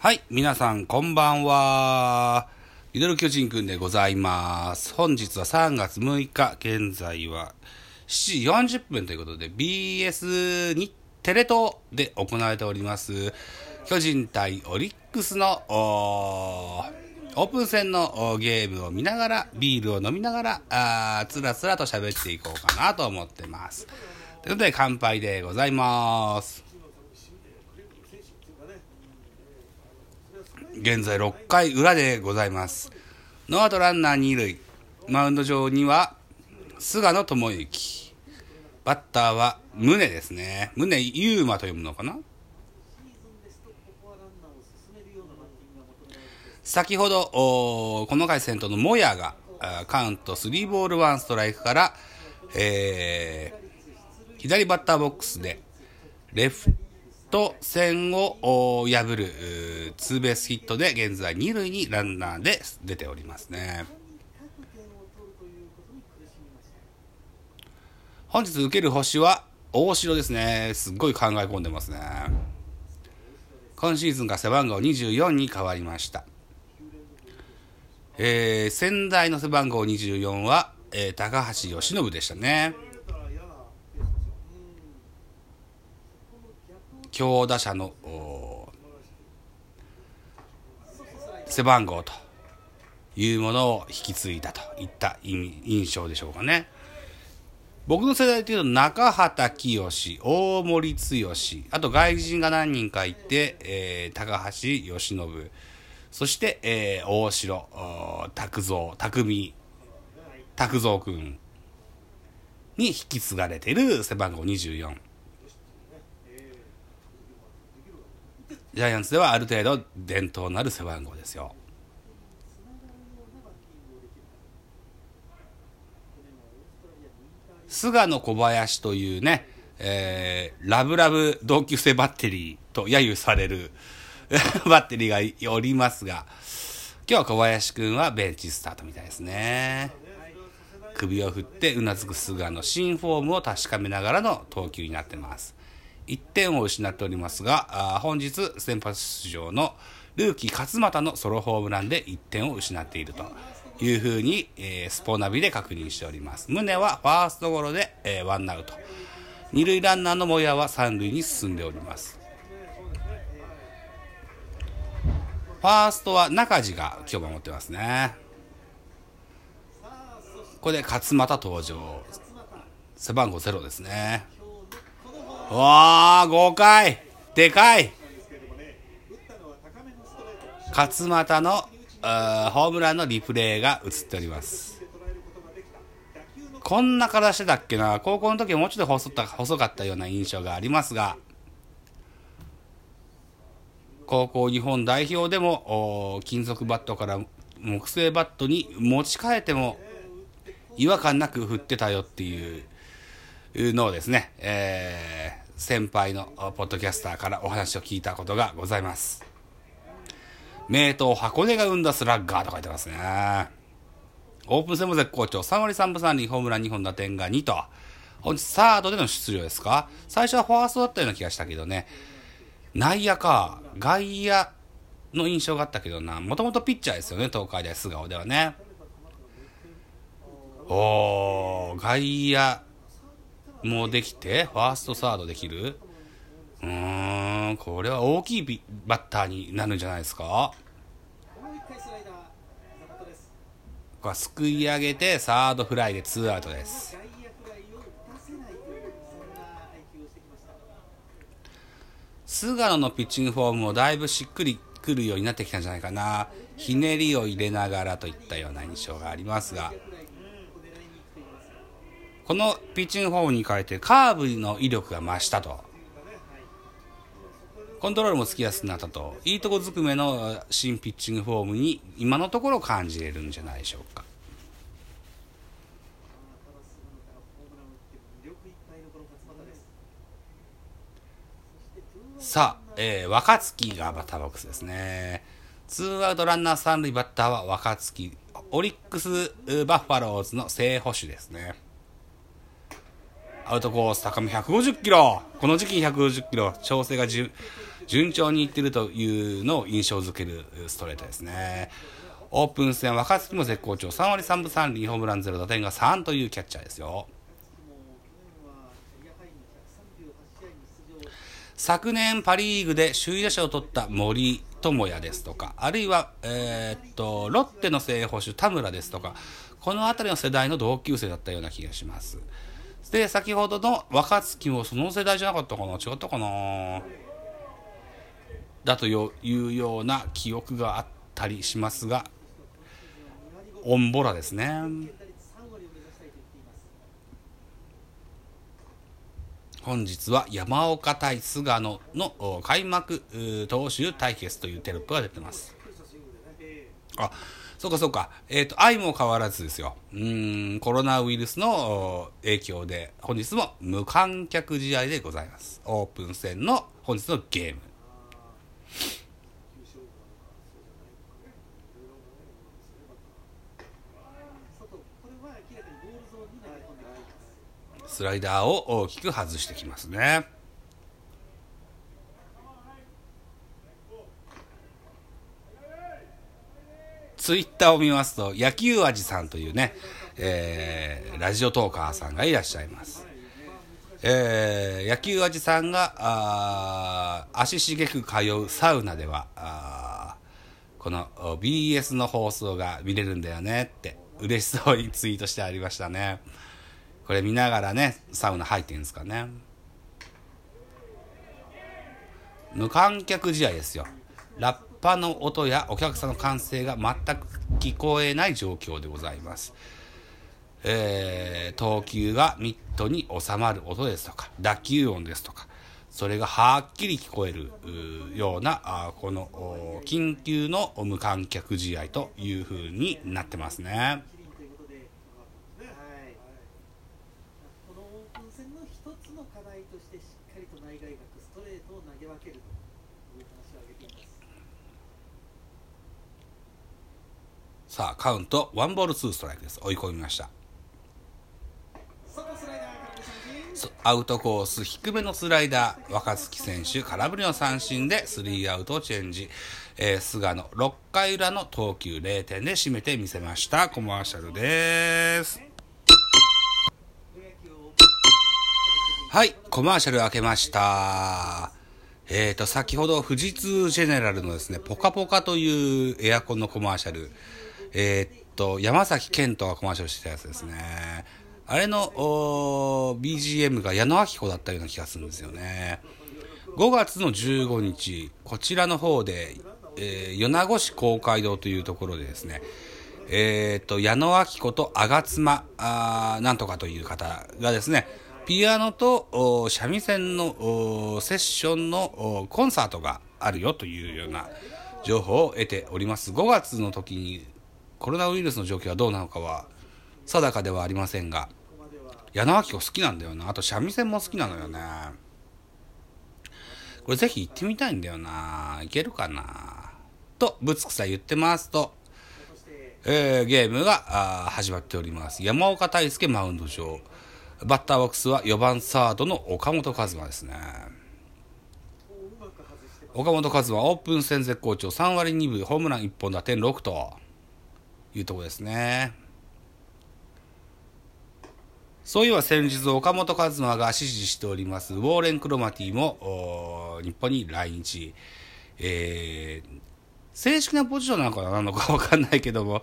はい、皆さんこんばんは。ミドル巨人くんでございます。本日は3月6日、現在は7時40分ということで BS にテレ東で行われております巨人対オリックスのオープン戦のゲームを見ながら、ビールを飲みながら、あーつらつらと喋っていこうかなと思ってます。ということで乾杯でございます。現在6回裏でございます。ノーアウトランナー2塁。マウンド上には、菅野智之。バッターは、宗ですね。宗優馬と読むのかな？先ほど、この回先頭のモヤが、カウント3ボール1ストライクから、えー左バッターボックスで、レフト線を破るツーベースヒットで現在2塁にランナーで出ておりますね。本日受ける星は大城ですね。すっごい考え込んでますね。今シーズンが背番号24に変わりました。えー仙台の背番号24は、えー高橋由伸でしたね。強打者の背番号というものを引き継いだといった印象でしょうかね。僕の世代というと中畑清、大森剛、あと外人が何人かいて、えー高橋由伸、そして、えー大城、拓蔵、匠、拓蔵くんに引き継がれている背番号24。ジャイアンツではある程度伝統のある背番号ですよ。菅野小林というね、えーラブラブ同級生バッテリーと揶揄される バッテリーがおりますが、今日は小林くんはベンチスタートみたいですね。首を振ってうなずく菅野新フォームを確かめながらの投球になってます。1点を失っておりますが、本日先発出場のルーキー勝俣のソロホームランで1点を失っているというふうに、えースポナビで確認しております。宗はファーストゴロで、えーワンアウト。二塁ランナーのモヤは三塁に進んでおります。ファーストは中地が今日守ってますね。これで勝俣登場。背番号ゼロですね。わー、豪快でかい。勝俣のーホームランのリプレイが映っております。こんな体してたっけな。高校の時はもうちょっと細った細かったような印象がありますが、高校日本代表でも金属バットから木製バットに持ち替えても違和感なく振ってたよっていう。のをですね、えー先輩のポッドキャスターからお話を聞いたことがございます。名刀箱根が生んだスラッガーと書いてますね。オープン戦も絶好調。3割3分3厘、ホームラン2本打点が2と。本日サードでの出場ですか？最初はファーストだったような気がしたけどね。内野か、外野の印象があったけどな。もともとピッチャーですよね、東海大菅生ではね。おー、外野もできて、ファーストサードできる。うーん、これは大きいバッターになるんじゃないですか？ここはすくい上げてサードフライでツーアウトです。菅野のピッチングフォームもだいぶしっくりくるようになってきたんじゃないかな。ひねりを入れながらといったような印象がありますが。このピッチングフォームに変えてカーブの威力が増したとコントロールもつきやすくなったといいとこずくめの新ピッチングフォームに今のところ感じれるんじゃないでしょうかさあ、えー、若月がバッターボックスですね。ツーアウトランナー三塁バッターは若月。オリックスバッファローズの正捕手ですね。アウトコース高め150キロ。この時期150キロ。調整がじゅ順調にいってるというのを印象づけるストレートですね。オープン戦若月も絶好調3割3分3厘ホームラン0打点が3というキャッチャーですよ。昨年パ・リーグで首位打者を取った森友哉ですとか、あるいは、えー、っと、ロッテの正捕手田村ですとか、この辺りの世代の同級生だったような気がします。で、先ほどの若月もその世代じゃなかったかな？違ったかな？だというような記憶があったりしますが、オンボラですね。本日は山岡対菅野の開幕投手対決というテロップが出てます。あ、そうかそうか。えっ、ー、と、愛も変わらずですよ。うん、コロナウイルスの影響で、本日も無観客試合でございます。オープン戦の本日のゲーム。スライダーを大きく外してきますね。ツイッターを見ますと、野球味さんというね、えー、ラジオトーカーさんがいらっしゃいます。えー、野球味さんが、あ足しげく通うサウナでは、あこの BS の放送が見れるんだよねって、嬉しそうにツイートしてありましたね。これ見ながらね、サウナ入ってんですかね。無観客試合ですよ。ラッパの音やお客さんの歓声が全く聞こえない状況でございます。えー、投球がミットに収まる音ですとか、打球音ですとか、それがはっきり聞こえるような、あこの緊急の無観客試合というふうになってますね。ストレートを投げ分けるという話を挙げていますさあ、カウント、ワンボールツーストライクです。追い込みました。アウトコース低めのスライダー、若月選手、空振りの三振でスリーアウトチェンジ。えー、菅野、6回裏の投球0点で締めてみせました。コマーシャルです。はい、コマーシャル開けました。えっ、ー、と、先ほど富士通ジェネラルのですね、ポカポカというエアコンのコマーシャル、えー、っと、山崎賢人がコマーシャルしてたやつですね。あれの BGM が矢野明子だったような気がするんですよね。5月の15日、こちらの方で、えー、米子市公会堂というところでですね、えっ、と、矢野明子と吾妻あなんとかという方がですね、ピアノと三味線のセッションのコンサートがあるよというような情報を得ております。5月の時にコロナウイルスの状況はどうなのかは定かではありませんが、矢野明子好きなんだよな。あと三味線も好きなのよね。これぜひ行ってみたいんだよな。いけるかな。と、ぶつくさ言ってますと、えー、ゲームが始まっております。山岡大輔マウンド上。バッターボックスは4番サードの岡本和真ですね。岡本和真オープン戦絶好調3割2分ホームラン1本打点6と。いうとこですね。そういえば先日、岡本和真が支持しております、ウォーレン・クロマティも日本に来日。えー、正式なポジションなのかなのかわかんないけども、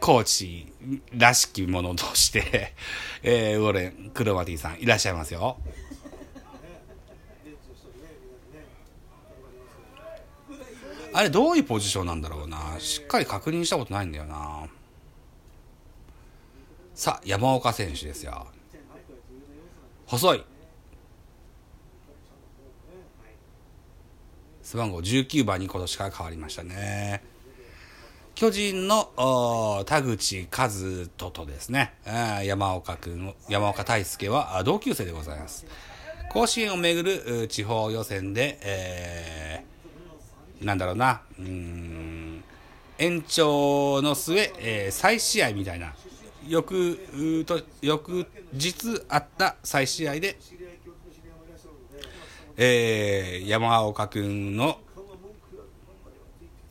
コーチらしきものとしてえー、ウォーレン・クロマティさんいらっしゃいますよ。あれどういうポジションなんだろうな。しっかり確認したことないんだよな。さあ、山岡選手ですよ。細い。背番号19番に今年から変わりましたね。巨人の田口和人とですね、山岡君、山岡大輔は同級生でございます。甲子園をめぐる地方予選で、えーなんだろうな、うん、延長の末、えー、再試合みたいな、翌翌日あった再試合で、えー、山岡君の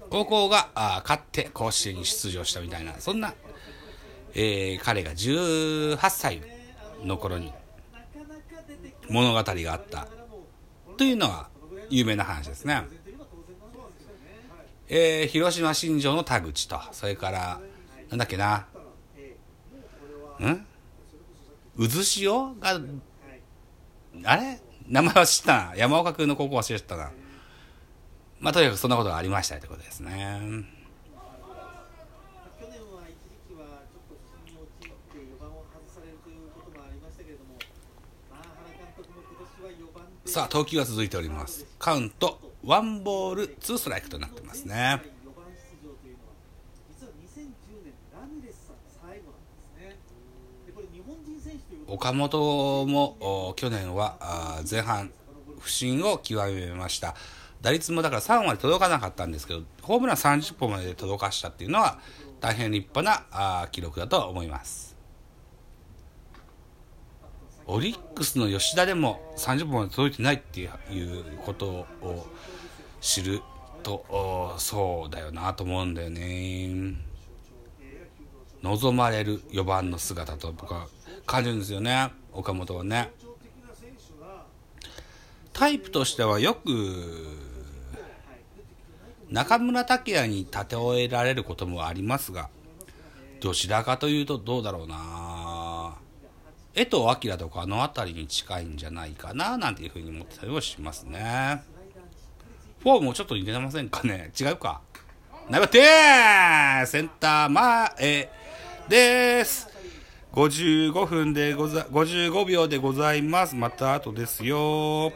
高校があ勝って甲子園に出場したみたいな、そんな、えー、彼が18歳の頃に物語があったというのが有名な話ですね。えー、広島新庄の田口と、それから、なんだっけな、ん？渦潮？が、あれ？名前は知ったな。山岡君の高校は知ったな。まあ、とにかくそんなことがありましたということですね。さあ、投球は続いております。カウント、ワンボール、ツーストライクとなってますね。岡本も去年は前半不振を極めました。打率もだから3割届かなかったんですけど、ホームラン30本まで届かしたっていうのは大変立派な記録だと思います。オリックスの吉田でも30本まで届いてないっていうことを知ると、そうだよなと思うんだよね。望まれる4番の姿と僕は感じるんですよね、岡本はね。タイプとしてはよく中村拓也に例えられることもありますが、どちらかというとどうだろうな江藤明とかあの辺りに近いんじゃないかななんていうふうに思ってたりもしますね。フォームもちょっと似てませんかね違うか。ながてセンター前です。55分でござ、55秒でございます。また後ですよ。